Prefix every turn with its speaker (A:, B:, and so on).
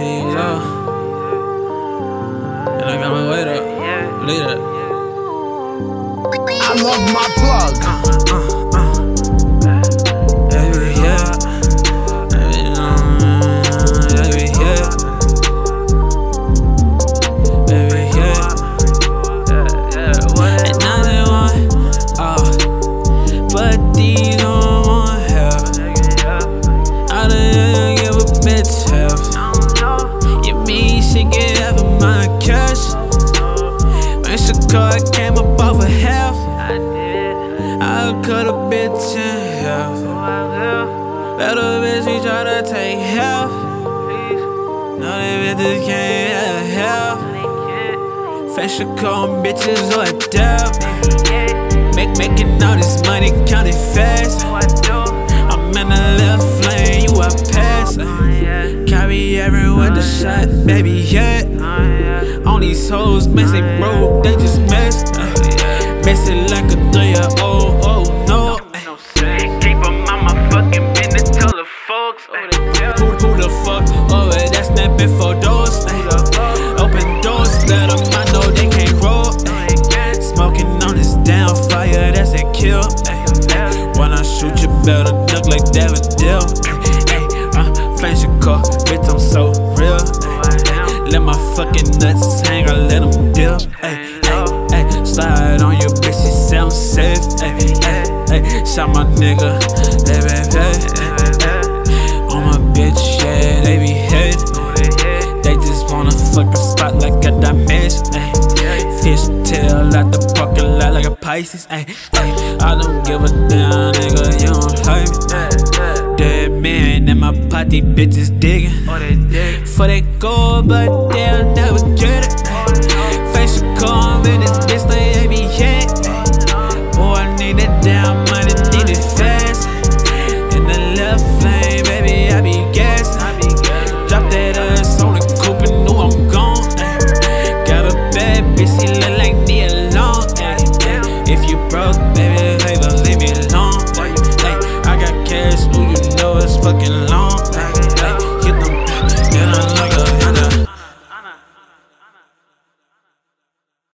A: And I got my weight
B: up. Believe that. I love my plug. Uh. Baby, yeah. Baby, yeah. Baby, yeah. And uh, but these. I came up off of half. I'll cut a bitch in half. Let a bitch, she try to take half. No, they bitches can't have half. Fashion call bitches or death. Make, making all this money, count it fast. I'm in the left lane, you out past. Carry everywhere the shot, baby, yeah. These hoes, they broke, they just messed. Uh, mess it like a three year old, oh no.
C: Keep on my fucking business, tell the folks.
B: Who, who the fuck over there snapping for doors? Open doors, let them I know they can't roll. Smoking on this damn fire, that's a kill. When I shoot, you better duck like Devin Dill. ay. Uh, fancy car, bitch, I'm so real. ay. Let my fucking nuts hang, I let them deal. Ay, ay, ay. Slide on your bitch, she sound safe. Ay, ay, ay. Shot my nigga, ay, ay, ay, ay. On my bitch, yeah, they be hate. They just wanna fuck a spot like a dimension. Ay. Fish tail out the parking lot like a Pisces. Ay, ay. I don't give a damn, nigga, you don't like me. Dead man in my pot, these bitches digging. Oh, For they gold, but they'll bros, baby, they believe me alone. Hey, I got cash, ooh, you know it's fucking long.